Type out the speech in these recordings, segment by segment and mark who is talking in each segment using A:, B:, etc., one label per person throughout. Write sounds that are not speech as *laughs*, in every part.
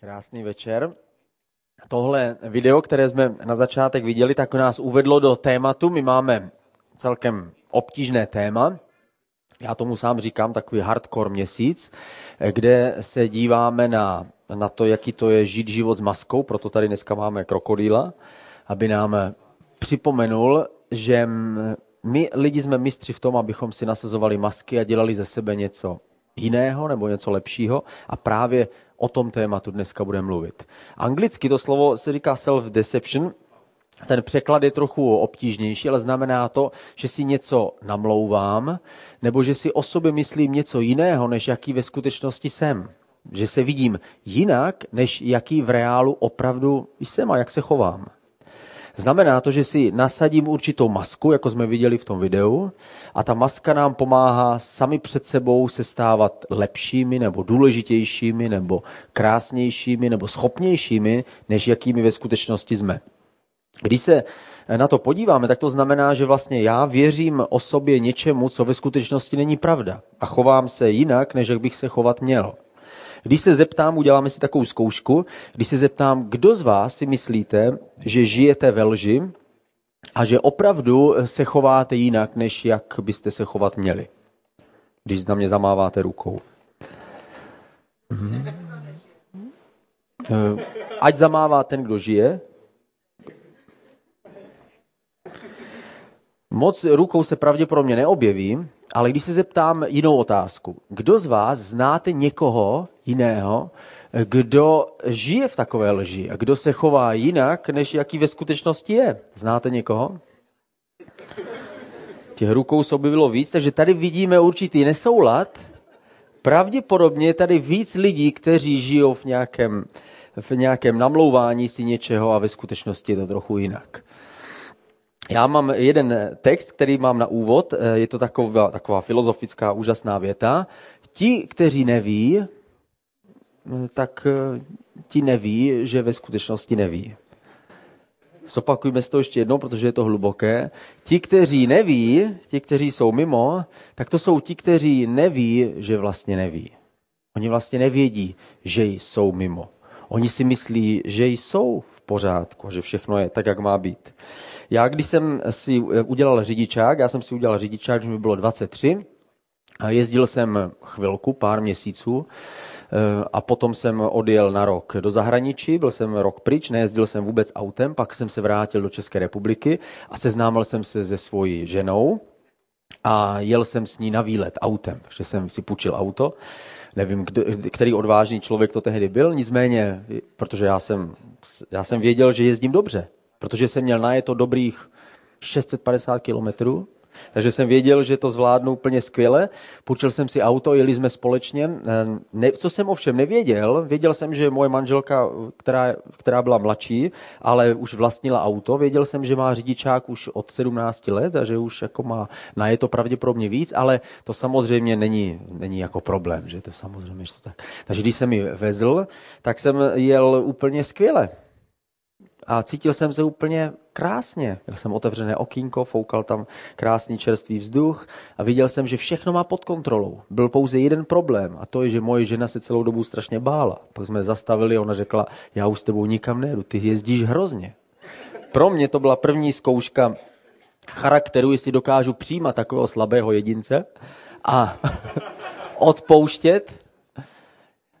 A: Krásný večer. Tohle video, které jsme na začátek viděli, tak nás uvedlo do tématu. My máme celkem obtížné téma. Já tomu sám říkám takový hardcore měsíc, kde se díváme na, na to, jaký to je žít život s maskou, proto tady dneska máme krokodýla, aby nám připomenul, že my lidi jsme mistři v tom, abychom si nasazovali masky a dělali ze sebe něco jiného nebo něco lepšího a právě o tom tématu dneska budeme mluvit. Anglicky to slovo se říká self-deception, ten překlad je trochu obtížnější, ale znamená to, že si něco namlouvám, nebo že si o sobě myslím něco jiného, než jaký ve skutečnosti jsem. Že se vidím jinak, než jaký v reálu opravdu jsem a jak se chovám. Znamená to, že si nasadím určitou masku, jako jsme viděli v tom videu, a ta maska nám pomáhá sami před sebou se stávat lepšími, nebo důležitějšími, nebo krásnějšími, nebo schopnějšími, než jakými ve skutečnosti jsme. Když se na to podíváme, tak to znamená, že vlastně já věřím o sobě něčemu, co ve skutečnosti není pravda. A chovám se jinak, než jak bych se chovat měl. Když se zeptám, uděláme si takovou zkoušku, když se zeptám, kdo z vás si myslíte, že žijete ve lži a že opravdu se chováte jinak, než jak byste se chovat měli. Když na mě zamáváte rukou. Mhm. Ať zamává ten, kdo žije. Moc rukou se pravděpodobně neobjeví, ale když se zeptám jinou otázku, kdo z vás znáte někoho jiného, kdo žije v takové lži a kdo se chová jinak, než jaký ve skutečnosti je? Znáte někoho? Těch rukou se objevilo víc, takže tady vidíme určitý nesoulad. Pravděpodobně je tady víc lidí, kteří žijou v nějakém, v nějakém namlouvání si něčeho a ve skutečnosti je to trochu jinak. Já mám jeden text, který mám na úvod, je to taková, taková filozofická úžasná věta. Ti, kteří neví, tak eh, ti neví, že ve skutečnosti neví. Zopakujme si to ještě jednou, protože je to hluboké. Ti, kteří neví, ti, kteří jsou mimo, tak to jsou ti, kteří neví, že vlastně neví. Oni vlastně nevědí, že jsou mimo. Oni si myslí, že jsou v pořádku, že všechno je tak, jak má být. Já, když jsem si eh, udělal řidičák, já jsem si udělal řidičák, když mi bylo 23, a jezdil jsem chvilku, pár měsíců, a potom jsem odjel na rok do zahraničí, byl jsem rok pryč, nejezdil jsem vůbec autem, pak jsem se vrátil do České republiky a seznámil jsem se se svojí ženou a jel jsem s ní na výlet autem, takže jsem si půjčil auto. Nevím, který odvážný člověk to tehdy byl, nicméně, protože já jsem, já jsem věděl, že jezdím dobře protože jsem měl najeto dobrých 650 kilometrů, takže jsem věděl, že to zvládnu úplně skvěle. Půjčil jsem si auto, jeli jsme společně. Ne, co jsem ovšem nevěděl, věděl jsem, že moje manželka, která, která byla mladší, ale už vlastnila auto, věděl jsem, že má řidičák už od 17 let a že už jako má na to pravděpodobně víc, ale to samozřejmě není, není jako problém, že to samozřejmě že to tak. Takže když jsem ji vezl, tak jsem jel úplně skvěle a cítil jsem se úplně krásně. Měl jsem otevřené okýnko, foukal tam krásný čerstvý vzduch a viděl jsem, že všechno má pod kontrolou. Byl pouze jeden problém a to je, že moje žena se celou dobu strašně bála. Pak jsme zastavili a ona řekla, já už s tebou nikam nejedu, ty jezdíš hrozně. Pro mě to byla první zkouška charakteru, jestli dokážu přijímat takového slabého jedince a *laughs* odpouštět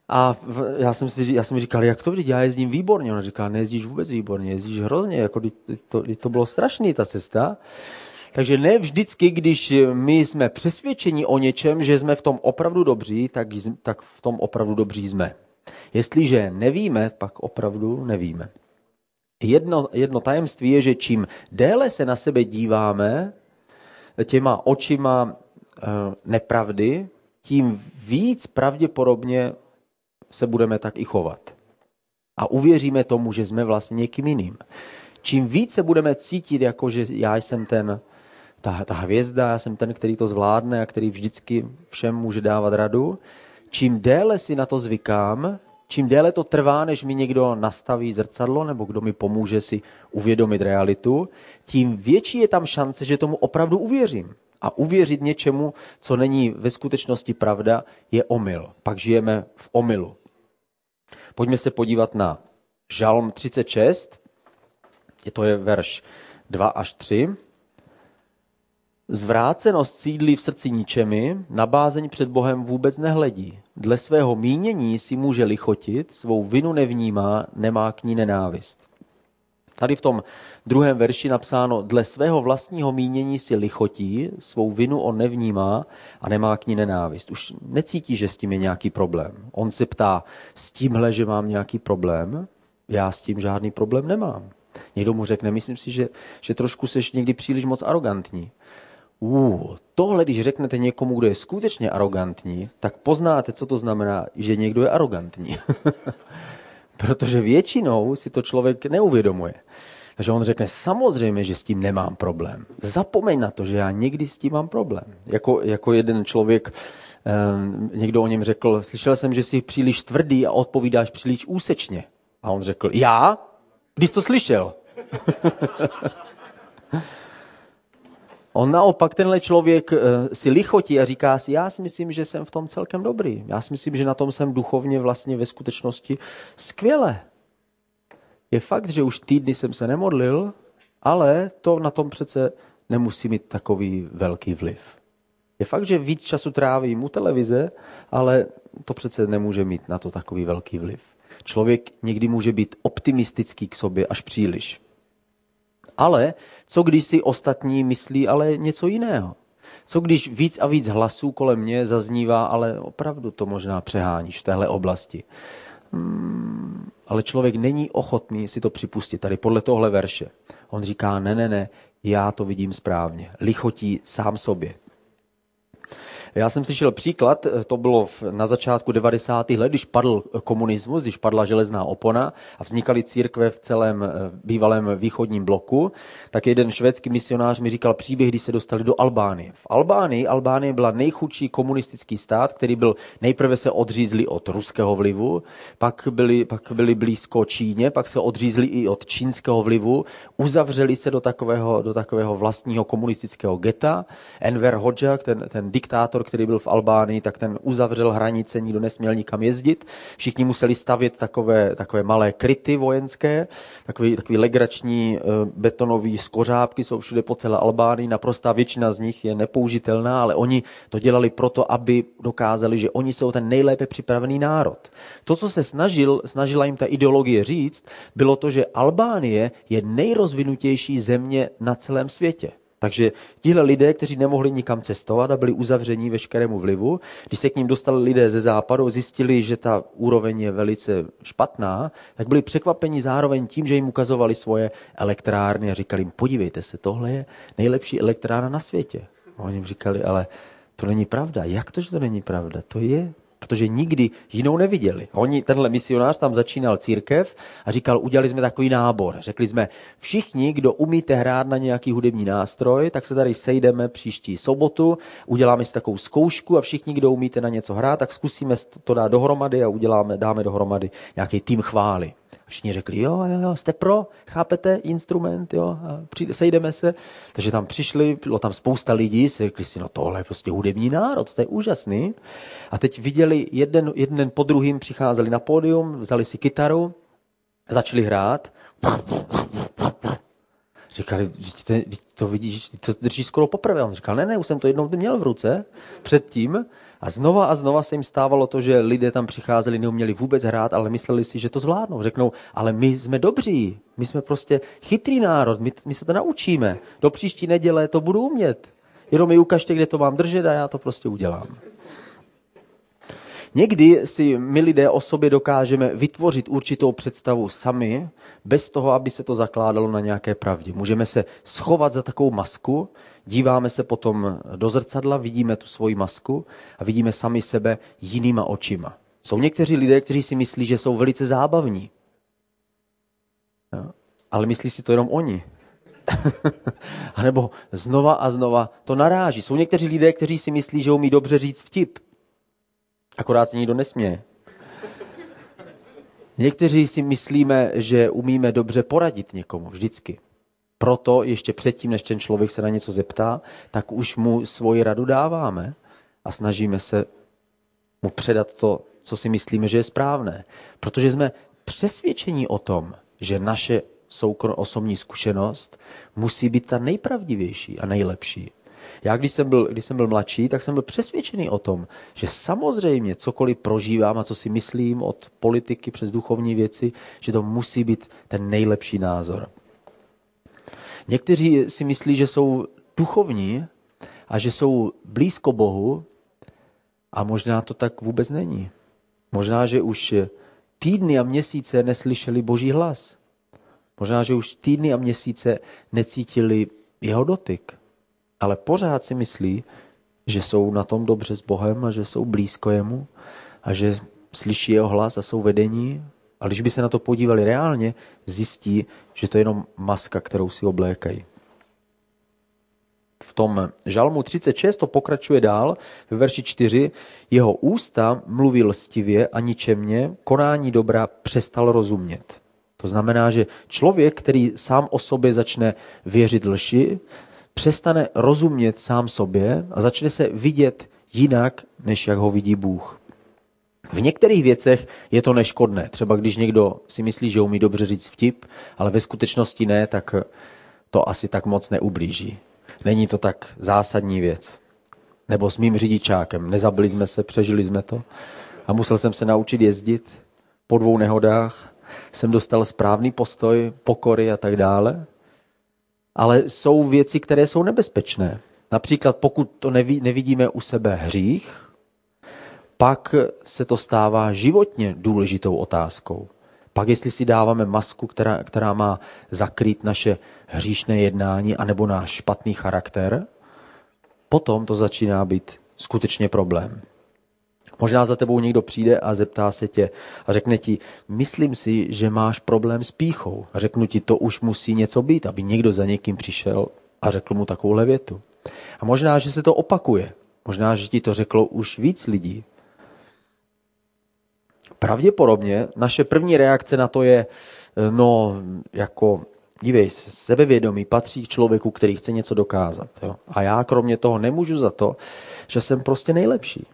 A: a já jsem, si, já jsem říkal, jak to vidíš, já jezdím výborně. Ona říká, nejezdíš vůbec výborně, jezdíš hrozně, jako to, to bylo strašný ta cesta. Takže ne vždycky, když my jsme přesvědčeni o něčem, že jsme v tom opravdu dobří, tak, tak v tom opravdu dobří jsme. Jestliže nevíme, pak opravdu nevíme. Jedno, jedno tajemství je, že čím déle se na sebe díváme těma očima e, nepravdy, tím víc pravděpodobně se budeme tak i chovat. A uvěříme tomu, že jsme vlastně někým jiným. Čím více budeme cítit, jako že já jsem ten, ta, ta hvězda, já jsem ten, který to zvládne a který vždycky všem může dávat radu, čím déle si na to zvykám, čím déle to trvá, než mi někdo nastaví zrcadlo nebo kdo mi pomůže si uvědomit realitu, tím větší je tam šance, že tomu opravdu uvěřím. A uvěřit něčemu, co není ve skutečnosti pravda, je omyl. Pak žijeme v omylu. Pojďme se podívat na Žalm 36, je to je verš 2 až 3. Zvrácenost sídlí v srdci ničemi, na bázeň před Bohem vůbec nehledí. Dle svého mínění si může lichotit, svou vinu nevnímá, nemá k ní nenávist. Tady v tom druhém verši napsáno, dle svého vlastního mínění si lichotí, svou vinu on nevnímá a nemá k ní nenávist. Už necítí, že s tím je nějaký problém. On se ptá, s tímhle, že mám nějaký problém, já s tím žádný problém nemám. Někdo mu řekne, myslím si, že, že trošku seš někdy příliš moc arrogantní. Uh, tohle, když řeknete někomu, kdo je skutečně arrogantní, tak poznáte, co to znamená, že někdo je arrogantní. *laughs* Protože většinou si to člověk neuvědomuje. Takže on řekne, samozřejmě, že s tím nemám problém. Zapomeň na to, že já někdy s tím mám problém. Jako, jako jeden člověk, eh, někdo o něm řekl, slyšel jsem, že jsi příliš tvrdý a odpovídáš příliš úsečně. A on řekl, já? Když to slyšel? *laughs* On naopak, tenhle člověk eh, si lichotí a říká si, já si myslím, že jsem v tom celkem dobrý. Já si myslím, že na tom jsem duchovně vlastně ve skutečnosti skvěle. Je fakt, že už týdny jsem se nemodlil, ale to na tom přece nemusí mít takový velký vliv. Je fakt, že víc času trávím u televize, ale to přece nemůže mít na to takový velký vliv. Člověk někdy může být optimistický k sobě až příliš. Ale co když si ostatní myslí ale něco jiného? Co když víc a víc hlasů kolem mě zaznívá, ale opravdu to možná přeháníš v téhle oblasti? Hmm, ale člověk není ochotný si to připustit tady podle tohle verše. On říká, ne, ne, ne, já to vidím správně. Lichotí sám sobě. Já jsem slyšel příklad, eh, to bylo na začátku 90. let, když padl komunismus, když padla železná opona a vznikaly církve v celém eh, bývalém východním bloku, tak jeden švédský misionář mi říkal příběh, když se dostali do Albánie. V Albánii, Albánie byla nejchudší komunistický stát, který byl, nejprve se odřízli od ruského vlivu, pak byli, pak byli blízko Číně, pak se odřízli i od čínského vlivu, uzavřeli se do takového, do takového vlastního komunistického geta. Enver Hoxha, ten, ten diktátor, který byl v Albánii, tak ten uzavřel hranice, nikdo nesměl nikam jezdit. Všichni museli stavět takové, takové malé kryty vojenské, takový, takový legrační eh, betonový skořápky jsou všude po celé Albánii. Naprostá většina z nich je nepoužitelná, ale oni to dělali proto, aby dokázali, že oni jsou ten nejlépe připravený národ. To, co se snažil, snažila jim ta ideologie říct, bylo to, že Albánie je nejrozvinutější země na celém světě. Takže tihle lidé, kteří nemohli nikam cestovat a byli uzavření veškerému vlivu, když se k ním dostali lidé ze západu, zjistili, že ta úroveň je velice špatná, tak byli překvapeni zároveň tím, že jim ukazovali svoje elektrárny a říkali jim, podívejte se, tohle je nejlepší elektrárna na světě. A oni jim říkali, ale to není pravda. Jak to, že to není pravda? To je protože nikdy jinou neviděli. Oni, tenhle misionář tam začínal církev a říkal, udělali jsme takový nábor. Řekli jsme, všichni, kdo umíte hrát na nějaký hudební nástroj, tak se tady sejdeme příští sobotu, uděláme si takovou zkoušku a všichni, kdo umíte na něco hrát, tak zkusíme to dát dohromady a uděláme, dáme dohromady nějaký tým chvály. Všichni řekli, jo, jo, jo, jste pro, chápete, instrument, jo, a přijde, sejdeme se. Takže tam přišli, bylo tam spousta lidí, si řekli si, no tohle je prostě hudební národ, to je úžasný. A teď viděli, jeden, jeden po druhým přicházeli na pódium, vzali si kytaru, začali hrát. Říkali, to, vidíš, to držíš skoro poprvé. On říkal, ne, ne, už jsem to jednou měl v ruce předtím. A znova a znova se jim stávalo to, že lidé tam přicházeli, neuměli vůbec hrát, ale mysleli si, že to zvládnou. Řeknou, ale my jsme dobří, my jsme prostě chytrý národ, my, my se to naučíme. Do příští neděle to budu umět. Jenom mi ukažte, kde to mám držet a já to prostě udělám. Někdy si my lidé o sobě dokážeme vytvořit určitou představu sami, bez toho, aby se to zakládalo na nějaké pravdě. Můžeme se schovat za takovou masku, díváme se potom do zrcadla, vidíme tu svoji masku a vidíme sami sebe jinýma očima. Jsou někteří lidé, kteří si myslí, že jsou velice zábavní. No, ale myslí si to jenom oni. *laughs* a nebo znova a znova to naráží. Jsou někteří lidé, kteří si myslí, že umí dobře říct vtip. Akorát se nikdo nesměje. Někteří si myslíme, že umíme dobře poradit někomu, vždycky. Proto ještě předtím, než ten člověk se na něco zeptá, tak už mu svoji radu dáváme a snažíme se mu předat to, co si myslíme, že je správné. Protože jsme přesvědčení o tom, že naše soukro, osobní zkušenost musí být ta nejpravdivější a nejlepší. Já, když jsem, byl, když jsem byl mladší, tak jsem byl přesvědčený o tom, že samozřejmě cokoliv prožívám a co si myslím od politiky přes duchovní věci, že to musí být ten nejlepší názor. Někteří si myslí, že jsou duchovní a že jsou blízko Bohu a možná to tak vůbec není. Možná, že už týdny a měsíce neslyšeli Boží hlas. Možná, že už týdny a měsíce necítili jeho dotyk. Ale pořád si myslí, že jsou na tom dobře s Bohem a že jsou blízko jemu a že slyší jeho hlas a jsou vedení. A když by se na to podívali reálně, zjistí, že to je jenom maska, kterou si oblékají v tom žalmu 36 to pokračuje dál, ve verši 4. Jeho ústa mluví lstivě a ničemně, konání dobra přestal rozumět. To znamená, že člověk, který sám o sobě začne věřit lži, přestane rozumět sám sobě a začne se vidět jinak, než jak ho vidí Bůh. V některých věcech je to neškodné. Třeba když někdo si myslí, že umí dobře říct vtip, ale ve skutečnosti ne, tak to asi tak moc neublíží. Není to tak zásadní věc. Nebo s mým řidičákem. Nezabili jsme se, přežili jsme to. A musel jsem se naučit jezdit po dvou nehodách. Jsem dostal správný postoj, pokory a tak dále. Ale jsou věci, které jsou nebezpečné. Například pokud to neví, nevidíme u sebe hřích, pak se to stává životně důležitou otázkou. Pak jestli si dáváme masku, která, která má zakrýt naše hříšné jednání anebo náš špatný charakter, potom to začíná být skutečně problém. Možná za tebou někdo přijde a zeptá se tě a řekne ti, myslím si, že máš problém s píchou. A řeknu ti, to už musí něco být, aby někdo za někým přišel a řekl mu takovouhle větu. A možná, že se to opakuje. Možná, že ti to řeklo už víc lidí. Pravděpodobně naše první reakce na to je, no, jako, dívej, sebevědomí patří k člověku, který chce něco dokázat. Jo? A já kromě toho nemůžu za to, že jsem prostě nejlepší.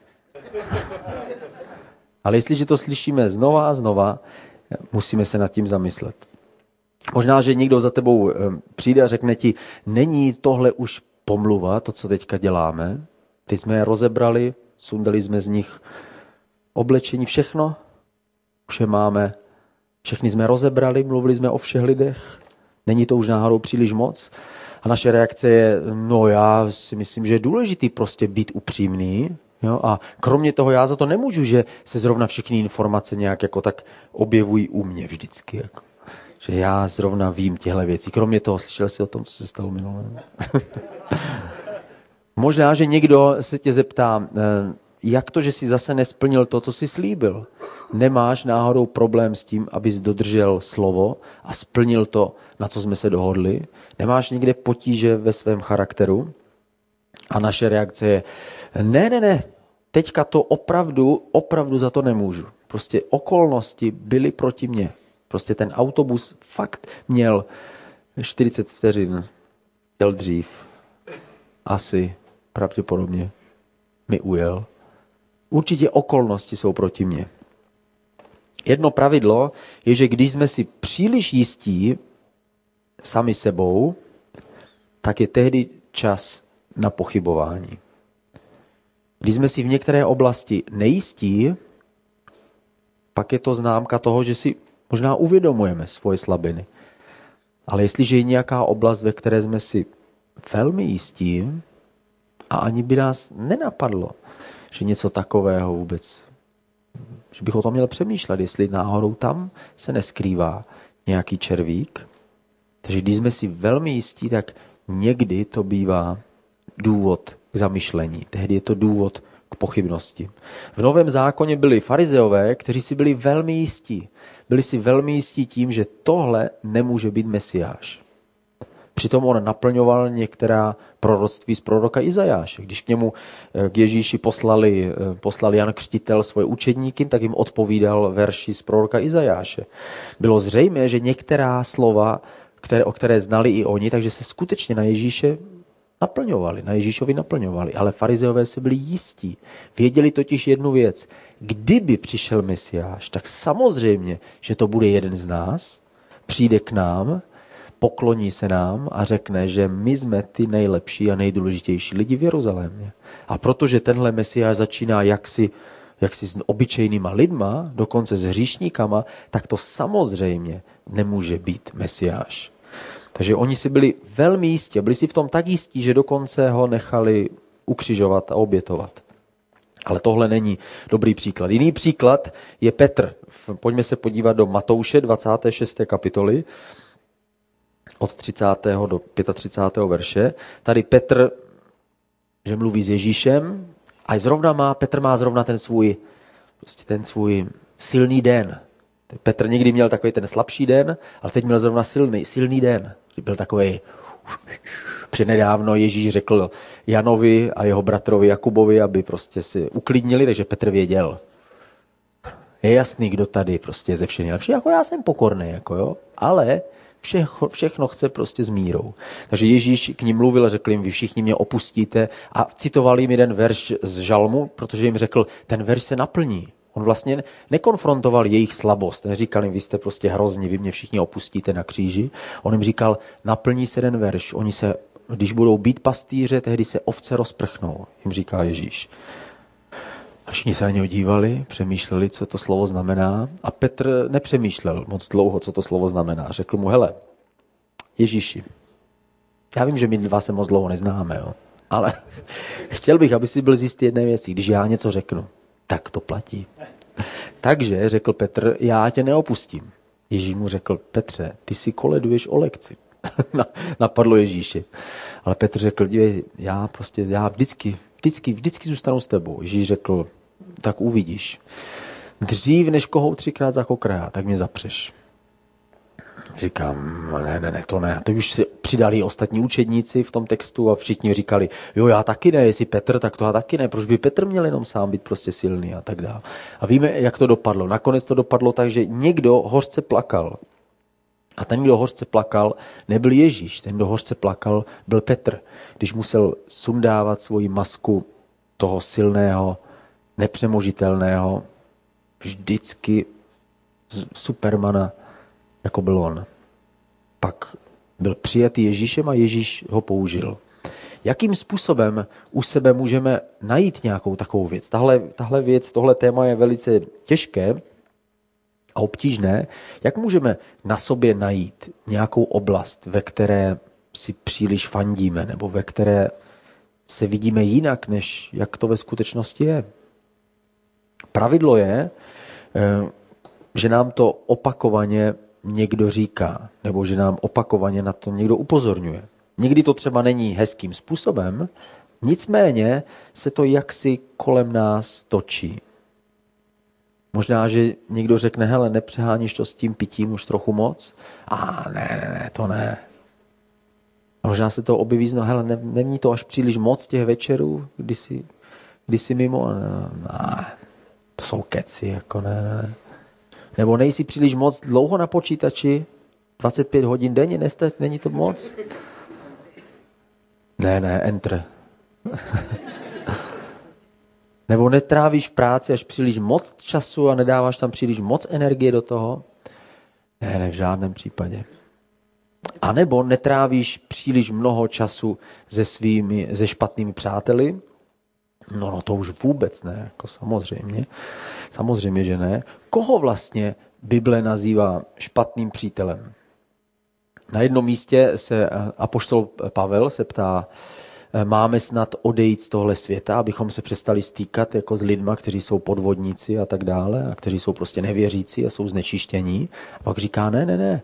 A: *laughs* Ale jestliže to slyšíme znova a znova, musíme se nad tím zamyslet. Možná, že někdo za tebou eh, přijde a řekne ti, není tohle už pomluva, to, co teďka děláme. Teď jsme je rozebrali, sundali jsme z nich oblečení, všechno už je máme, všechny jsme rozebrali, mluvili jsme o všech lidech, není to už náhodou příliš moc. A naše reakce je, no já si myslím, že je důležitý prostě být upřímný, Jo? A kromě toho já za to nemůžu, že se zrovna všechny informace nějak jako tak objevují u mě vždycky. Jako. Že já zrovna vím těhle věci. Kromě toho, slyšel jsi o tom, co se stalo minulé? *laughs* Možná, že někdo se tě zeptá, eh, jak to, že jsi zase nesplnil to, co jsi slíbil? Nemáš náhodou problém s tím, abys dodržel slovo a splnil to, na co jsme se dohodli? Nemáš někde potíže ve svém charakteru? A naše reakce je, ne, ne, ne, teďka to opravdu, opravdu za to nemůžu. Prostě okolnosti byly proti mně. Prostě ten autobus fakt měl 40 vteřin, jel dřív. Asi, pravděpodobně, mi ujel. Určitě okolnosti jsou proti mně. Jedno pravidlo je, že když jsme si příliš jistí sami sebou, tak je tehdy čas na pochybování. Když jsme si v některé oblasti nejistí, pak je to známka toho, že si možná uvědomujeme svoje slabiny. Ale jestliže je nějaká oblast, ve které jsme si velmi jistí a ani by nás nenapadlo, že něco takového vůbec, že bych o tom měl přemýšlet, jestli náhodou tam se neskrývá nějaký červík. Takže když jsme si velmi jistí, tak někdy to bývá důvod k zamyšlení. Tehdy je to důvod k pochybnosti. V Novém zákoně byli farizeové, kteří si byli velmi jistí. Byli si velmi jistí tím, že tohle nemůže být mesiáš. Přitom on naplňoval některá proroctví z proroka Izajáše. Když k němu, eh, k Ježíši poslali, eh, poslali Jan Křtitel svoje učedníky, tak jim odpovídal verši z proroka Izajáše. Bylo zřejmé, že některá slova, které, o které znali i oni, takže se skutečně na Ježíše naplňovali, na Ježíšovi naplňovali, ale farizeové si byli jistí. Věděli totiž jednu věc. Kdyby přišel Mesiáš, tak samozřejmě, že to bude jeden z nás, přijde k nám, pokloní se nám a řekne, že my jsme ty nejlepší a nejdůležitější lidi v Jeruzalémě. A protože tenhle Mesiáš začíná jaksi, jaksi s obyčejnýma lidma, dokonce s hříšníkama, tak to samozřejmě nemůže být Mesiáš. Takže oni si byli velmi jistí, byli si v tom tak jistí, že dokonce ho nechali ukřižovat a obětovat. Ale tohle není dobrý příklad. Jiný příklad je Petr. Pojďme se podívat do Matouše 26. kapitoly od 30. do 35. verše. Tady Petr, že mluví s Ježíšem a zrovna má, Petr má zrovna ten svůj, prostě ten svůj silný den. Petr někdy měl takový ten slabší den, ale teď měl zrovna silný, silný den. Byl takový Přednedávno Ježíš řekl Janovi a jeho bratrovi Jakubovi, aby prostě si uklidnili, takže Petr věděl. Je jasný, kdo tady prostě ze všech nejlepší. Jako já jsem pokorný, jako jo, ale všechno, všechno chce prostě s mírou. Takže Ježíš k ním mluvil a řekl jim, vy všichni mě opustíte a citoval jim jeden verš z žalmu, protože jim řekl, ten verš se naplní. On vlastně nekonfrontoval jejich slabost, neříkal jim, vy jste prostě hrozní, vy mě všichni opustíte na kříži. On jim říkal, naplní se ten verš, oni se, když budou být pastýře, tehdy se ovce rozprchnou, jim říká Ježíš. A všichni se na něho dívali, přemýšleli, co to slovo znamená. A Petr nepřemýšlel moc dlouho, co to slovo znamená. Řekl mu, hele, Ježíši, já vím, že my dva se moc dlouho neznáme, jo, ale *laughs* chtěl bych, aby si byl zjistý jedné věci. Když já něco řeknu, tak to platí. Takže řekl Petr, já tě neopustím. Ježíš mu řekl, Petře, ty si koleduješ o lekci. *laughs* Napadlo Ježíši. Ale Petr řekl, dívej, já prostě, já vždycky, vždycky, vždycky zůstanu s tebou. Ježíš řekl, tak uvidíš. Dřív, než koho třikrát zakokraja, tak mě zapřeš. Říkám, ne, ne, ne, to ne. To už si přidali ostatní učedníci v tom textu a všichni říkali, jo, já taky ne, jestli Petr, tak to já taky ne. Proč by Petr měl jenom sám být prostě silný a tak dále. A víme, jak to dopadlo. Nakonec to dopadlo tak, že někdo hořce plakal. A ten, kdo hořce plakal, nebyl Ježíš. Ten, kdo hořce plakal, byl Petr. Když musel sundávat svoji masku toho silného, nepřemožitelného, vždycky supermana, jako byl on. Pak byl přijatý Ježíšem a Ježíš ho použil. Jakým způsobem u sebe můžeme najít nějakou takovou věc? Tahle, tahle věc, tohle téma je velice těžké a obtížné. Jak můžeme na sobě najít nějakou oblast, ve které si příliš fandíme nebo ve které se vidíme jinak, než jak to ve skutečnosti je? Pravidlo je, eh, že nám to opakovaně někdo říká, nebo že nám opakovaně na to někdo upozorňuje. Někdy to třeba není hezkým způsobem, nicméně se to jaksi kolem nás točí. Možná, že někdo řekne, hele, nepřeháníš to s tím pitím už trochu moc? A ne, ne, ne, to ne. A možná se to objeví znovu, hele, ne, není to až příliš moc těch večerů, kdy jsi, kdy jsi mimo? Ne, ne, to jsou keci, jako ne, ne. Nebo nejsi příliš moc dlouho na počítači? 25 hodin denně, neste, není to moc? Ne, ne, enter. *laughs* Nebo netrávíš práci až příliš moc času a nedáváš tam příliš moc energie do toho? Ne, ne, v žádném případě. A nebo netrávíš příliš mnoho času se svými, se špatnými přáteli? No, no to už vůbec ne, jako samozřejmě. Samozřejmě, že ne. Koho vlastně Bible nazývá špatným přítelem? Na jednom místě se apoštol Pavel se ptá, máme snad odejít z tohle světa, abychom se přestali stýkat jako s lidma, kteří jsou podvodníci a tak dále, a kteří jsou prostě nevěřící a jsou znečištění. A pak říká, ne, ne, ne.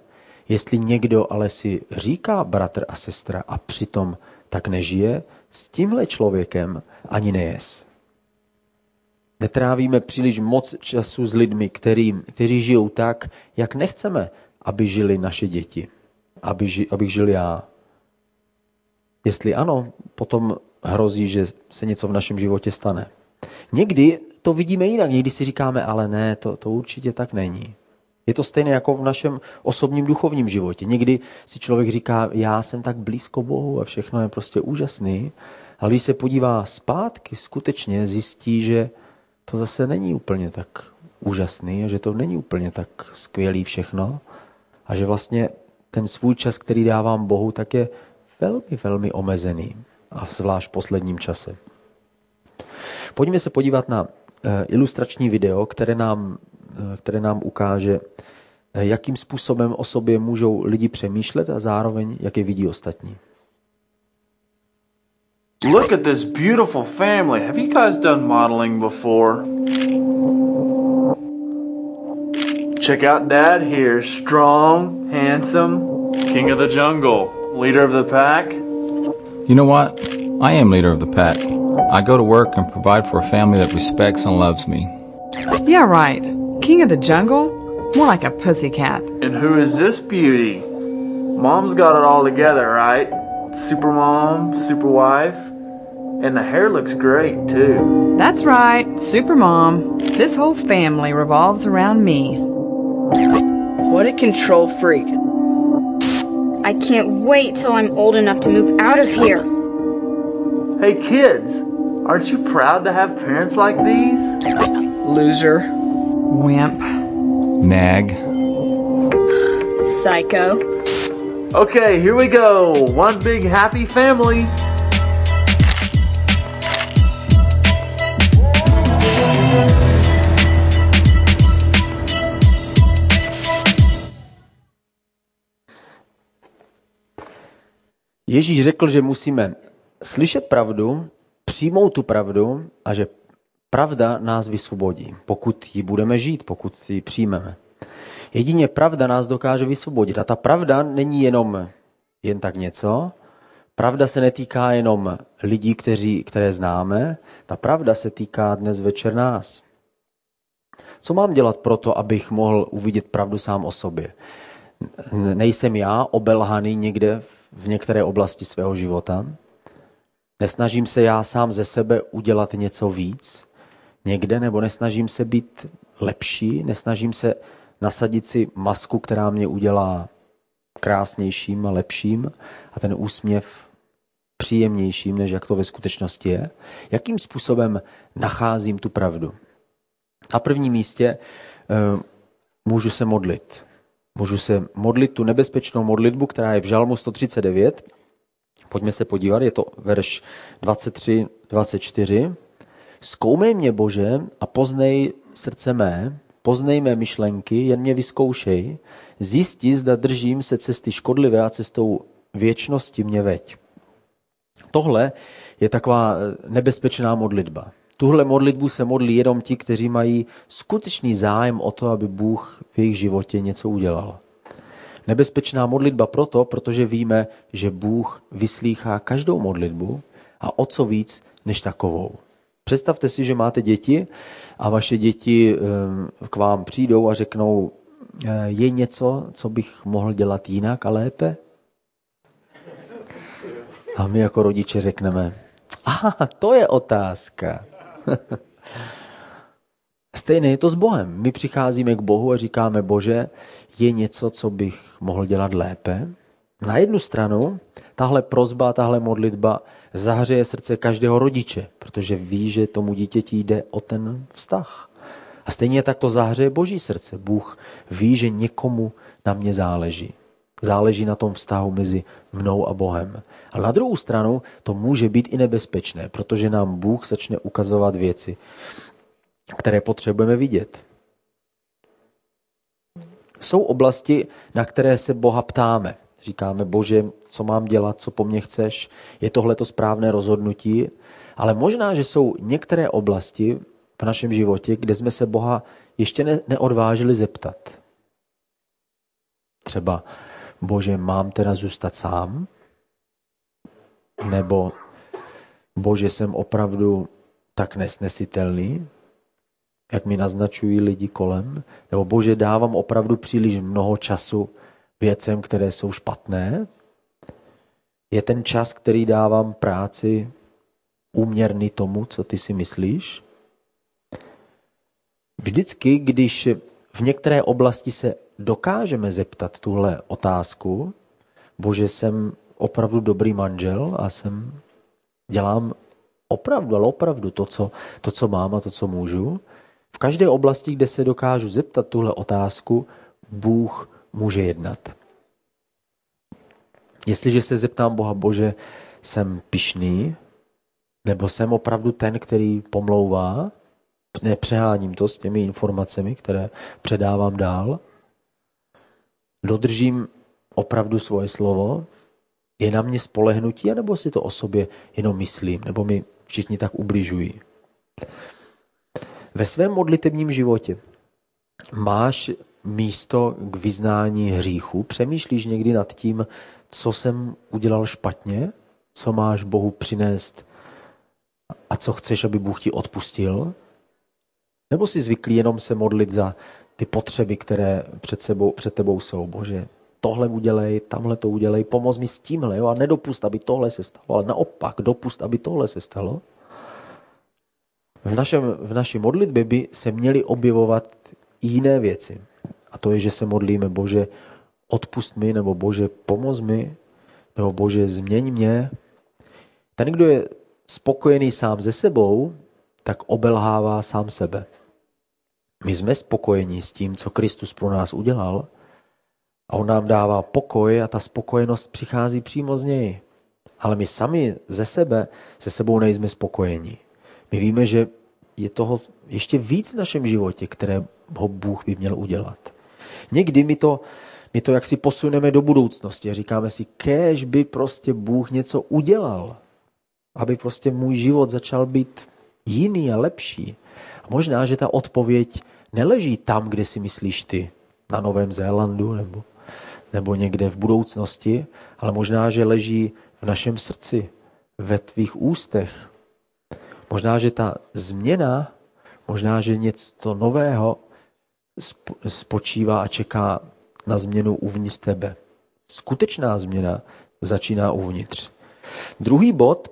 A: Jestli někdo ale si říká bratr a sestra a přitom tak nežije, s tímhle člověkem ani nejes. Netrávíme příliš moc času s lidmi, který, kteří žijou tak, jak nechceme, aby žili naše děti, aby, ži, abych žil já. Jestli ano, potom hrozí, že se něco v našem životě stane. Někdy to vidíme jinak, někdy si říkáme, ale ne, to, to určitě tak není. Je to stejné jako v našem osobním duchovním životě. Někdy si člověk říká, já jsem tak blízko Bohu a všechno je prostě úžasný, ale když se podívá zpátky, skutečně zjistí, že to zase není úplně tak úžasný a že to není úplně tak skvělý všechno a že vlastně ten svůj čas, který dávám Bohu, tak je velmi, velmi omezený a zvlášť v posledním čase. Pojďme se podívat na eh, ilustrační video, které nám, které nám ukáže, eh, jakým způsobem o sobě můžou lidi přemýšlet a zároveň, jak je vidí ostatní.
B: Look at this beautiful family. Have you guys done modeling before? Check out Dad here. Strong, handsome, king of the jungle, leader of the pack.
C: You know what? I am leader of the pack. I go to work and provide for a family that respects and loves me.
D: Yeah, right. King of the jungle? More like a pussycat.
B: And who is this beauty? Mom's got it all together, right? Super mom, super wife. And the hair looks great, too.
D: That's right, super mom. This whole family revolves around me.
E: What a control freak.
F: I can't wait till I'm old enough to move out of here.
B: Hey, kids, aren't you proud to have parents like these?
E: Loser.
D: Wimp.
C: Nag.
E: Psycho.
B: Okay, here we go. One big happy family.
A: Ježíš řekl, že musíme slyšet pravdu, přijmout tu pravdu a že pravda nás vysvobodí, pokud ji budeme žít, pokud si ji přijmeme. Jedině pravda nás dokáže vysvobodit. A ta pravda není jenom jen tak něco. Pravda se netýká jenom lidí, kteří, které známe. Ta pravda se týká dnes večer nás. Co mám dělat proto, abych mohl uvidět pravdu sám o sobě? Nejsem já obelhaný někde v některé oblasti svého života? Nesnažím se já sám ze sebe udělat něco víc někde, nebo nesnažím se být lepší, nesnažím se nasadit si masku, která mě udělá krásnějším a lepším a ten úsměv příjemnějším, než jak to ve skutečnosti je. Jakým způsobem nacházím tu pravdu? Na prvním místě e, můžu se modlit. Můžu se modlit tu nebezpečnou modlitbu, která je v Žalmu 139. Pojďme se podívat, je to verš 23, 24. Zkoumej mě, Bože, a poznej srdce mé, poznej mé myšlenky, jen mě vyzkoušej, zjistí, zda držím se cesty škodlivé a cestou věčnosti mě veď. Tohle je taková nebezpečná modlitba. Tuhle modlitbu se modlí jenom ti, kteří mají skutečný zájem o to, aby Bůh v jejich životě něco udělal. Nebezpečná modlitba proto, protože víme, že Bůh vyslýchá každou modlitbu a o co víc než takovou. Představte si, že máte děti a vaše děti k vám přijdou a řeknou, je něco, co bych mohl dělat jinak a lépe? A my jako rodiče řekneme, aha, to je otázka. *laughs* Stejné je to s Bohem. My přicházíme k Bohu a říkáme, Bože, je něco, co bych mohl dělat lépe? Na jednu stranu tahle prozba, tahle modlitba zahřeje srdce každého rodiče, protože ví, že tomu dítěti jde o ten vztah. A stejně tak to zahřeje Boží srdce. Bůh ví, že někomu na mě záleží. Záleží na tom vztahu mezi mnou a Bohem. A na druhou stranu to může být i nebezpečné, protože nám Bůh začne ukazovat věci, které potřebujeme vidět. Jsou oblasti, na které se Boha ptáme. Říkáme, Bože, co mám dělat, co po mně chceš, je tohle to správné rozhodnutí, ale možná, že jsou některé oblasti v našem životě, kde jsme se Boha ještě ne, neodvážili zeptat. Třeba, Bože, mám teda zůstat sám? Nebo, Bože, jsem opravdu tak nesnesitelný? jak mi naznačují lidi kolem, nebo bože, dávám opravdu příliš mnoho času věcem, které jsou špatné. Je ten čas, který dávám práci, úměrný tomu, co ty si myslíš? Vždycky, když v některé oblasti se dokážeme zeptat tuhle otázku, bože, jsem opravdu dobrý manžel a jsem, dělám opravdu, ale opravdu to co, to, co mám a to, co můžu. V každé oblasti, kde se dokážu zeptat tuhle otázku, Bůh může jednat. Jestliže se zeptám Boha, Bože, jsem pišný, nebo jsem opravdu ten, který pomlouvá, nepřeháním to s těmi informacemi, které předávám dál, dodržím opravdu svoje slovo, je na mě spolehnutí, anebo si to o sobě jenom myslím, nebo mi všichni tak ubližují. Ve svém modlitebním životě máš místo k vyznání hříchu? Přemýšlíš někdy nad tím, co jsem udělal špatně? Co máš Bohu přinést a co chceš, aby Bůh ti odpustil? Nebo jsi zvyklý jenom se modlit za ty potřeby, které před, sebou, před tebou jsou? Bože, tohle udělej, tamhle to udělej, pomoz mi s tímhle, jo, a nedopust, aby tohle se stalo, ale naopak, dopust, aby tohle se stalo. V, našem, v naší modlitbě by se měly objevovat jiné věci. A to je, že se modlíme, Bože, odpust mi, nebo Bože, pomoz mi, nebo Bože, změň mě. Ten, kdo je spokojený sám ze sebou, tak obelhává sám sebe. My jsme spokojení s tím, co Kristus pro nás udělal a on nám dává pokoj a ta spokojenost přichází přímo z něj. Ale my sami ze sebe, se sebou nejsme spokojení. My víme, že je toho ještě víc v našem životě, které ho Bůh by měl udělat. Někdy my to, my to jaksi posuneme do budoucnosti a říkáme si, kéž by prostě Bůh něco udělal, aby prostě můj život začal být jiný a lepší. A možná, že ta odpověď neleží tam, kde si myslíš ty, na Novém Zélandu nebo, nebo někde v budoucnosti, ale možná, že leží v našem srdci, ve tvých ústech. Možná, že ta změna, možná, že něco nového spočívá a čeká na změnu uvnitř tebe. Skutečná změna začíná uvnitř. Druhý bod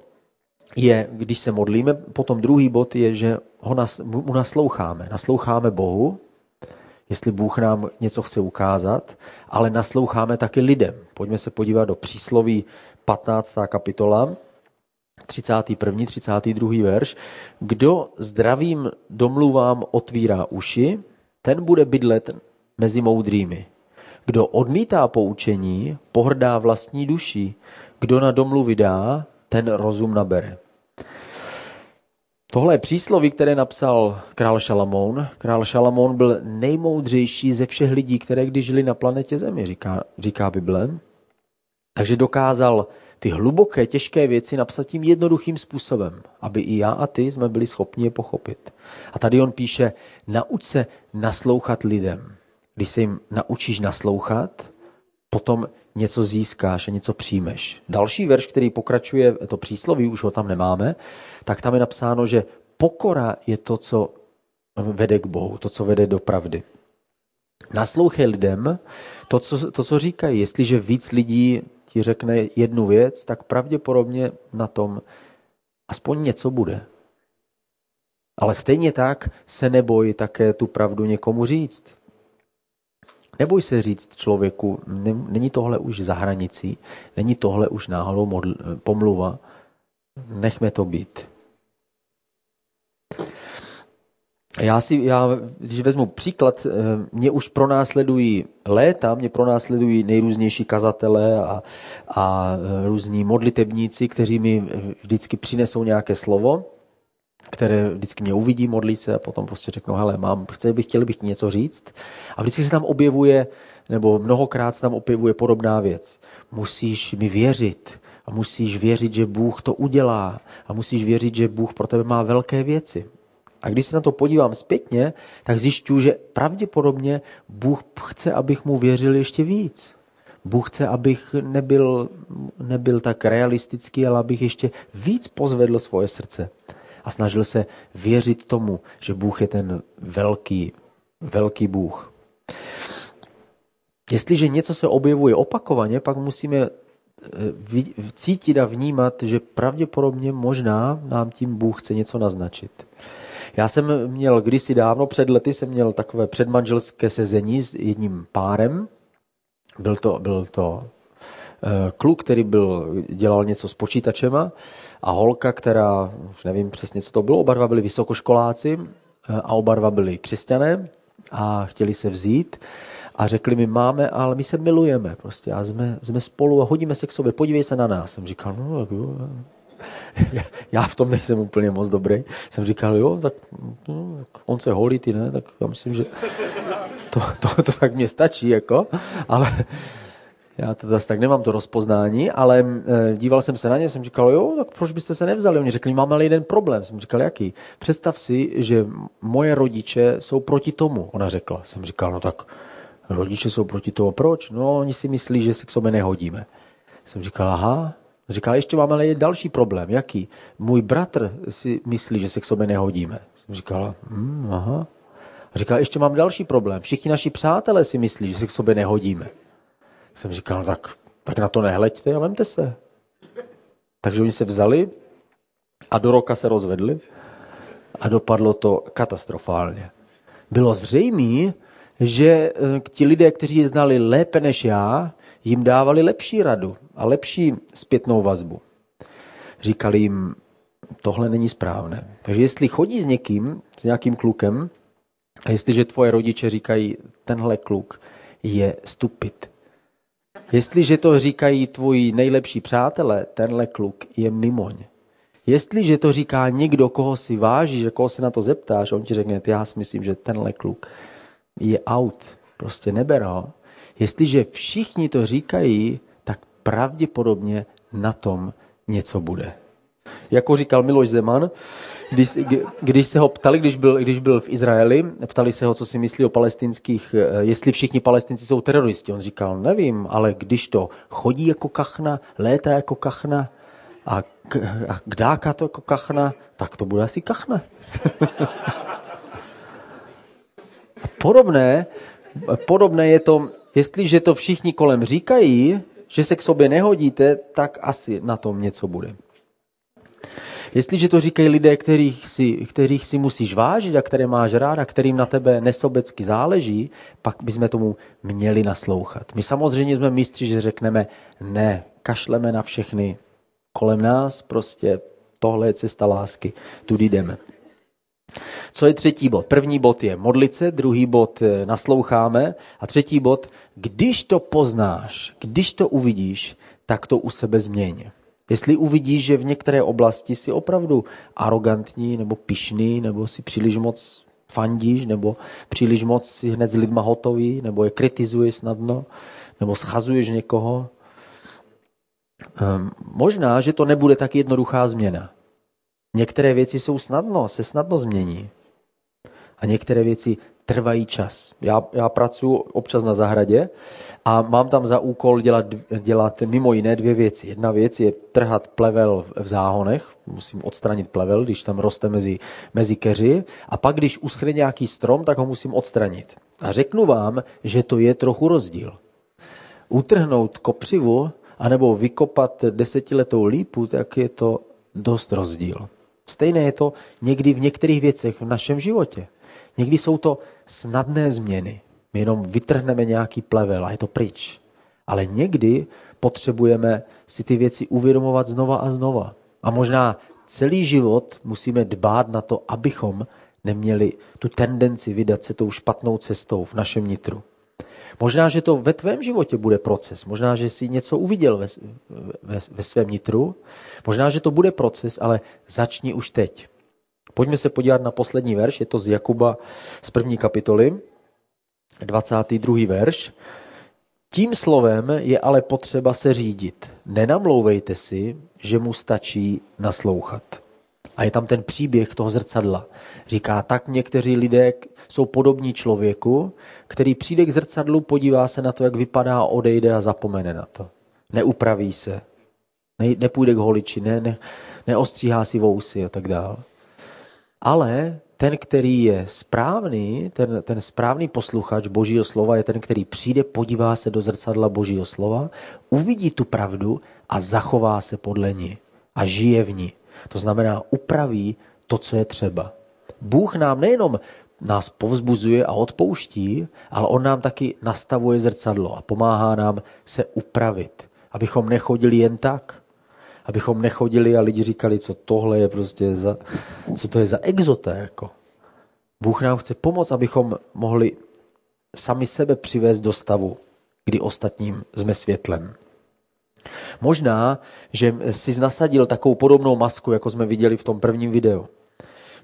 A: je, když se modlíme, potom druhý bod je, že ho nas, mu nasloucháme. Nasloucháme Bohu, jestli Bůh nám něco chce ukázat, ale nasloucháme taky lidem. Pojďme se podívat do přísloví 15. kapitola, 31. 32. verš. Kdo zdravým domluvám otvírá uši, ten bude bydlet mezi moudrými. Kdo odmítá poučení, pohrdá vlastní duší. Kdo na domluvy dá, ten rozum nabere. Tohle je přísloví, které napsal král Šalamoun. Král Šalamoun byl nejmoudřejší ze všech lidí, které kdy žili na planetě Zemi, říká, říká Bible. Takže dokázal ty hluboké, těžké věci napsat tím jednoduchým způsobem, aby i já a ty jsme byli schopni je pochopit. A tady on píše, nauč se naslouchat lidem. Když se jim naučíš naslouchat, potom něco získáš a něco přijmeš. Další verš, který pokračuje, to přísloví, už ho tam nemáme, tak tam je napsáno, že pokora je to, co vede k Bohu, to, co vede do pravdy. Naslouchej lidem to co, to, co říkají. Jestliže víc lidí ti řekne jednu věc, tak pravděpodobně na tom aspoň něco bude. Ale stejně tak se neboj také tu pravdu někomu říct. Neboj se říct člověku, není tohle už za hranicí, není tohle už náhodou pomluva, nechme to být. Já si, já, když vezmu příklad, eh, mě už pronásledují léta, mě pronásledují nejrůznější kazatele a, a eh, různí modlitebníci, kteří mi vždycky přinesou nějaké slovo, které vždycky mě uvidí, modlí se a potom prostě řeknou, hele, mám, chce bych, chtěl bych ti něco říct. A vždycky se tam objevuje, nebo mnohokrát se tam objevuje podobná věc. Musíš mi věřit a musíš věřit, že Bůh to udělá a musíš věřit, že Bůh pro tebe má velké věci. A když se na to podívám zpětně, tak zjišťuju, že pravděpodobně Bůh chce, abych mu věřil ještě víc. Bůh chce, abych nebyl, nebyl tak realistický, ale abych ještě víc pozvedl svoje srdce a snažil se věřit tomu, že Bůh je ten velký, velký Bůh. Jestliže něco se objevuje opakovaně, pak musíme eh, cítit a vnímat, že pravděpodobně možná nám tím Bůh chce něco naznačit. Já jsem měl kdysi dávno, před lety jsem měl takové předmanželské sezení s jedním párem. Byl to, byl to eh, kluk, který byl, dělal něco s počítačema a holka, která, už nevím přesně, co to bylo, oba dva byli vysokoškoláci eh, a oba dva byli křesťané a chtěli se vzít a řekli mi, máme, ale my se milujeme prostě a jsme, jsme spolu a hodíme se k sobě, podívej se na nás. Jsem říkal, no. *laughs* Já v tom nejsem úplně moc dobrý. Jsem říkal, jo, tak, no, tak on se holí, ty ne, tak já myslím, že to, to, to tak mě stačí, jako, ale já to zase tak nemám to rozpoznání, ale e, díval jsem se na ně, jsem říkal, jo, tak proč byste se nevzali? Oni řekli, máme ale jeden problém. Jsem říkal, jaký? Představ si, že moje rodiče jsou proti tomu, ona řekla. Jsem říkal, no tak rodiče jsou proti tomu. Proč? No, oni si myslí, že se k sobě nehodíme. Jsem říkal, aha. Říkal, ještě máme ale další problém. Jaký? Můj bratr si myslí, že se k sobě nehodíme. Jsem říkal, hm, aha. Říkal, ještě mám další problém. Všichni naši přátelé si myslí, že se k sobě nehodíme. Jsem říkal, tak, tak na to nehleďte a vemte se. Takže oni se vzali a do roka se rozvedli a dopadlo to katastrofálně. Bylo zřejmé, že eh, ti lidé, kteří je znali lépe než já, jim dávali lepší radu a lepší zpětnou vazbu. Říkali jim, tohle není správné. Takže jestli chodí s někým, s nějakým klukem, a jestliže tvoje rodiče říkají, tenhle kluk je stupid, Jestliže to říkají tvoji nejlepší přátelé, tenhle kluk je mimoň. Jestliže to říká někdo, koho si vážíš, že koho se na to zeptáš, on ti řekne, já si myslím, že tenhle kluk je out, prostě neber ho. Jestliže všichni to říkají, pravděpodobně na tom něco bude. Jako říkal Miloš Zeman, když, když se ho ptali, když byl, když byl v Izraeli, ptali se ho, co si myslí o palestinských, eh, jestli všichni palestinci jsou teroristi. On říkal, nevím, ale když to chodí jako kachna, létá jako kachna a, k, a kdáka to jako kachna, tak to bude asi kachna. *laughs* podobné, podobné je to, jestliže to všichni kolem říkají, že se k sobě nehodíte, tak asi na tom něco bude. Jestliže to říkají lidé, kterých si, kterých si musíš vážit a které máš rád a kterým na tebe nesobecky záleží, pak bychom tomu měli naslouchat. My samozřejmě jsme mistři, že řekneme ne, kašleme na všechny kolem nás, prostě tohle je cesta lásky, tudy jdeme. Co je třetí bod? První bod je modlit se, druhý bod eh, nasloucháme a třetí bod, když to poznáš, když to uvidíš, tak to u sebe změň. Jestli uvidíš, že v některé oblasti si opravdu arrogantní nebo pišný, nebo si příliš moc fandíš, nebo příliš moc si hned s lidma hotový, nebo je kritizuješ snadno, nebo schazuješ někoho, um, možná, že to nebude tak jednoduchá změna. Některé věci jsou snadno, se snadno změní. A některé věci trvají čas. Já, já pracuji občas na zahradě a mám tam za úkol dělat, dělat mimo jiné dvě věci. Jedna věc je trhat plevel v záhonech, musím odstranit plevel, když tam roste mezi, mezi keři, a pak, když uschne nějaký strom, tak ho musím odstranit. A řeknu vám, že to je trochu rozdíl. Utrhnout kopřivu anebo vykopat desetiletou lípu, tak je to dost rozdíl. Stejné je to někdy v některých věcech v našem životě. Někdy jsou to snadné změny. My jenom vytrhneme nějaký plevel a je to pryč. Ale někdy potřebujeme si ty věci uvědomovat znova a znova. A možná celý život musíme dbát na to, abychom neměli tu tendenci vydat se tou špatnou cestou v našem nitru. Možná, že to ve tvém životě bude proces. Možná, že jsi něco uviděl ve, ve, ve svém nitru. Možná, že to bude proces, ale začni už teď. Pojďme se podívat na poslední verš, je to z Jakuba z první kapitoly, 22. verš. Tím slovem je ale potřeba se řídit. Nenamlouvejte si, že mu stačí naslouchat. A je tam ten příběh toho zrcadla. Říká, tak někteří lidé jsou podobní člověku, který přijde k zrcadlu, podívá se na to, jak vypadá, odejde a zapomene na to. Neupraví se, ne, nepůjde k holiči, ne, ne, neostříhá si vousy a tak dále. Ale ten, který je správný, ten, ten správný posluchač Božího slova je ten, který přijde, podívá se do zrcadla Božího slova, uvidí tu pravdu a zachová se podle ní a žije v ní. To znamená, upraví to, co je třeba. Bůh nám nejenom nás povzbuzuje a odpouští, ale on nám taky nastavuje zrcadlo a pomáhá nám se upravit, abychom nechodili jen tak, abychom nechodili a lidi říkali, co tohle je prostě za, co to je za exoté, jako. Bůh nám chce pomoct, abychom mohli sami sebe přivést do stavu, kdy ostatním jsme světlem. Možná, že jsi nasadil takovou podobnou masku, jako jsme viděli v tom prvním videu.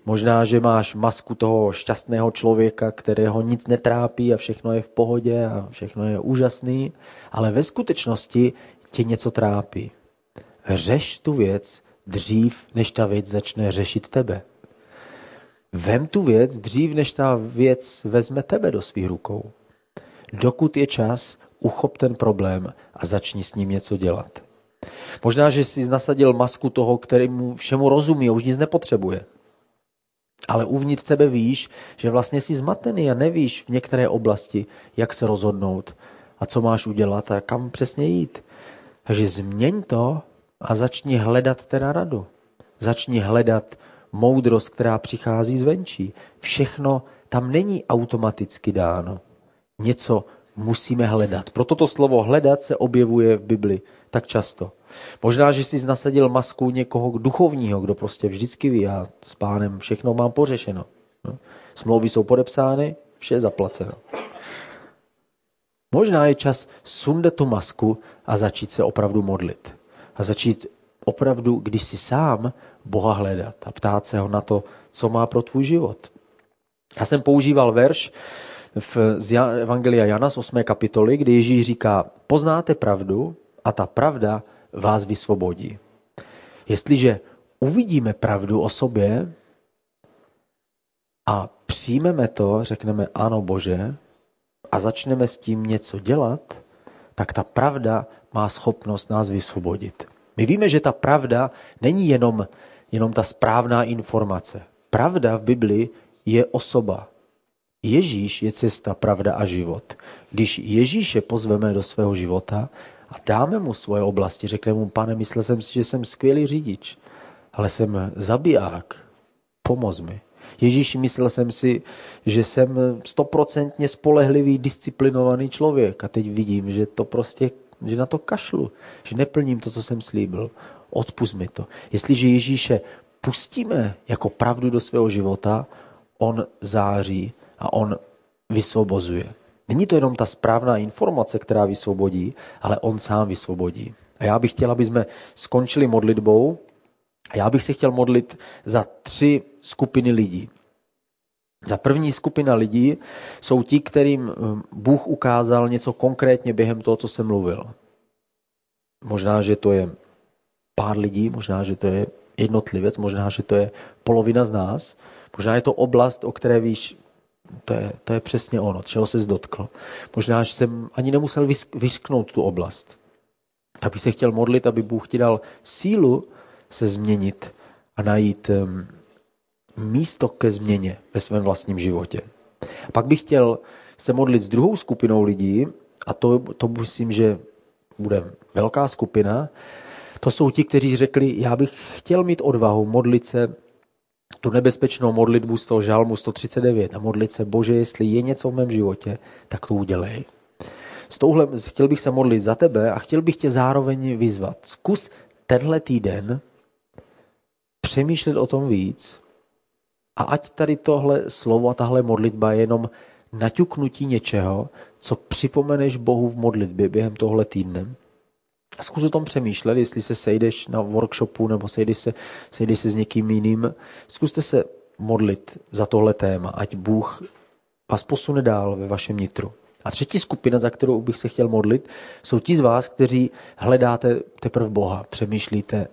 A: Možná, že máš masku toho šťastného člověka, kterého nic netrápí a všechno je v pohodě a všechno je úžasný, ale ve skutečnosti tě něco trápí. Řeš tu věc dřív, než ta věc začne řešit tebe. Vem tu věc dřív, než ta věc vezme tebe do svých rukou. Dokud je čas, uchop ten problém a začni s ním něco dělat. Možná, že jsi nasadil masku toho, kterému všemu rozumí a už nic nepotřebuje. Ale uvnitř sebe víš, že vlastně jsi zmatený a nevíš v některé oblasti, jak se rozhodnout a co máš udělat a kam přesně jít. Takže změň to a začni hledat teda radu. Začni hledat moudrost, která přichází zvenčí. Všechno tam není automaticky dáno. Něco musíme hledat. Proto to slovo hledat se objevuje v Bibli tak často. Možná, že jsi nasadil masku někoho duchovního, kdo prostě vždycky ví, já s pánem všechno mám pořešeno. No. Smlouvy jsou podepsány, vše je zaplaceno. Možná je čas sundat tu masku a začít se opravdu modlit. A začít opravdu, když si sám, Boha hledat a ptát se ho na to, co má pro tvůj život. Já jsem používal verš v, z Evangelia Jana z 8. kapitoly, kdy Ježíš říká, poznáte pravdu a ta pravda vás vysvobodí. Jestliže uvidíme pravdu o sobě a přijmeme to, řekneme ano Bože a začneme s tím něco dělat, tak ta pravda má schopnost nás vysvobodit. My víme, že ta pravda není jenom, jenom ta správná informace. Pravda v Bibli je osoba. Ježíš je cesta, pravda a život. Když Ježíše pozveme do svého života a dáme mu svoje oblasti, řekneme mu, pane, myslel jsem si, že jsem skvělý řidič, ale jsem zabiják, pomoz mi. Ježíši, myslel jsem si, že jsem stoprocentně spolehlivý, disciplinovaný člověk a teď vidím, že to prostě že na to kašlu, že neplním to, co jsem slíbil. Odpust mi to. Jestliže Ježíše pustíme jako pravdu do svého života, on září a on vysvobozuje. Není to jenom ta správná informace, která vysvobodí, ale on sám vysvobodí. A já bych chtěl, aby jsme skončili modlitbou. A já bych se chtěl modlit za tři skupiny lidí. Ta první skupina lidí jsou ti, kterým hm, Bůh ukázal něco konkrétně během toho, co jsem mluvil. Možná, že to je pár lidí, možná, že to je jednotlivec, možná, že to je polovina z nás, možná je to oblast, o které víš, to je, to je přesně ono, čeho se dotkl. Možná, že jsem ani nemusel vyřknout tu oblast. Tak bych se chtěl modlit, aby Bůh ti dal sílu se změnit a najít místo ke změně ve svém vlastním životě. Pak bych chtěl se modlit s druhou skupinou lidí, a to, to myslím, že bude velká skupina. To jsou ti, kteří řekli, já bych chtěl mít odvahu modlit se tu nebezpečnou modlitbu z toho žalmu 139 a modlit se, Bože, jestli je něco v mém životě, tak to udělej. S touhle chtěl bych se modlit za tebe a chtěl bych tě zároveň vyzvat. Zkus tenhle týden přemýšlet o tom víc a ať tady tohle slovo a tahle modlitba je jenom naťuknutí něčeho, co připomeneš Bohu v modlitbě během tohle týdne. Zkus o tom přemýšlet, jestli se sejdeš na workshopu nebo sejdeš se, sejdeš se s někým jiným. Zkuste se modlit za tohle téma, ať Bůh vás posune dál ve vašem nitru. A třetí skupina, za kterou bych se chtěl modlit, jsou ti z vás, kteří hledáte teprve Boha, přemýšlíte,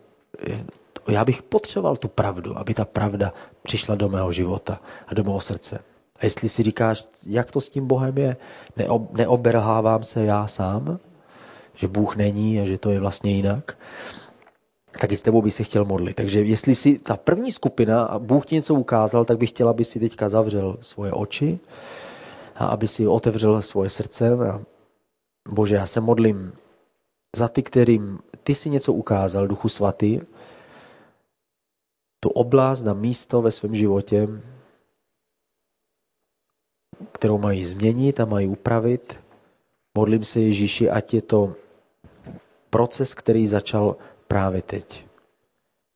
A: já bych potřeboval tu pravdu, aby ta pravda přišla do mého života a do mého srdce. A jestli si říkáš, jak to s tím Bohem je, neob, neoberhávám se já sám, že Bůh není a že to je vlastně jinak, tak i s tebou bych se chtěl modlit. Takže jestli si ta první skupina a Bůh ti něco ukázal, tak bych chtěl, aby si teďka zavřel svoje oči a aby si otevřel svoje srdce. A Bože, já se modlím za ty, kterým ty si něco ukázal, Duchu Svatý, tu oblast na místo ve svém životě, kterou mají změnit a mají upravit. Modlím se Ježíši, ať je to proces, který začal právě teď.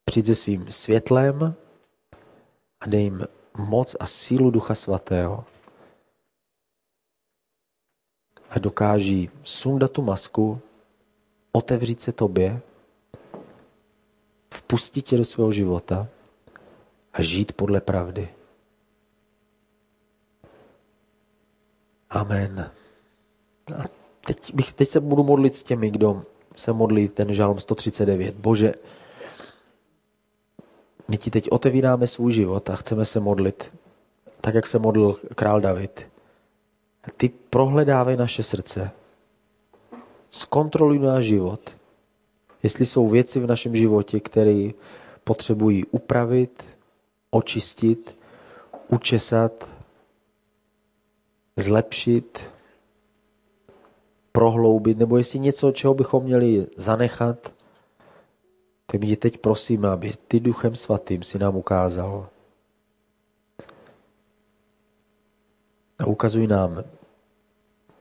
A: Přijď se svým světlem a dej jim moc a sílu Ducha Svatého. A dokáží sundat tu masku, otevřít se tobě, vpustit tě do svého života a žít podle pravdy. Amen. A teď, bych, teď se budu modlit s těmi, kdo se modlí ten žalm 139. Bože, my ti teď otevíráme svůj život a chceme se modlit, tak jak se modlil král David. A ty prohledávej naše srdce. Zkontroluj náš život. Jestli jsou věci v našem životě, které potřebují upravit, očistit, učesat, zlepšit, prohloubit, nebo jestli něco, čeho bychom měli zanechat, tak mě teď prosím, aby ty duchem svatým si nám ukázal. A ukazuj nám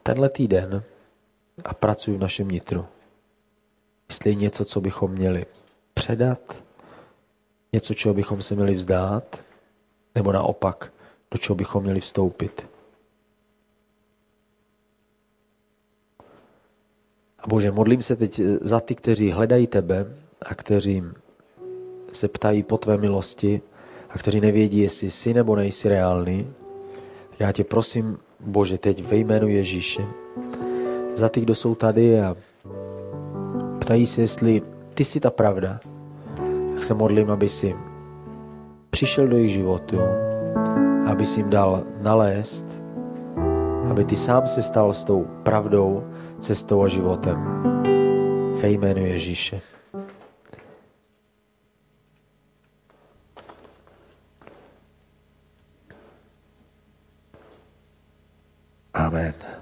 A: tenhle týden a pracuj v našem nitru. Jestli je něco, co bychom měli předat, něco, čeho bychom se měli vzdát, nebo naopak, do čeho bychom měli vstoupit. A Bože, modlím se teď za ty, kteří hledají tebe a kteří se ptají po tvé milosti a kteří nevědí, jestli jsi nebo nejsi reálný. Já tě prosím, Bože, teď ve jménu Ježíše, za ty, kdo jsou tady a ptají se, jestli ty jsi ta pravda, tak se modlím, aby si přišel do jejich životu, aby si jim dal nalézt, aby ty sám se stal s tou pravdou, cestou a životem. Ve jménu Ježíše. Amen.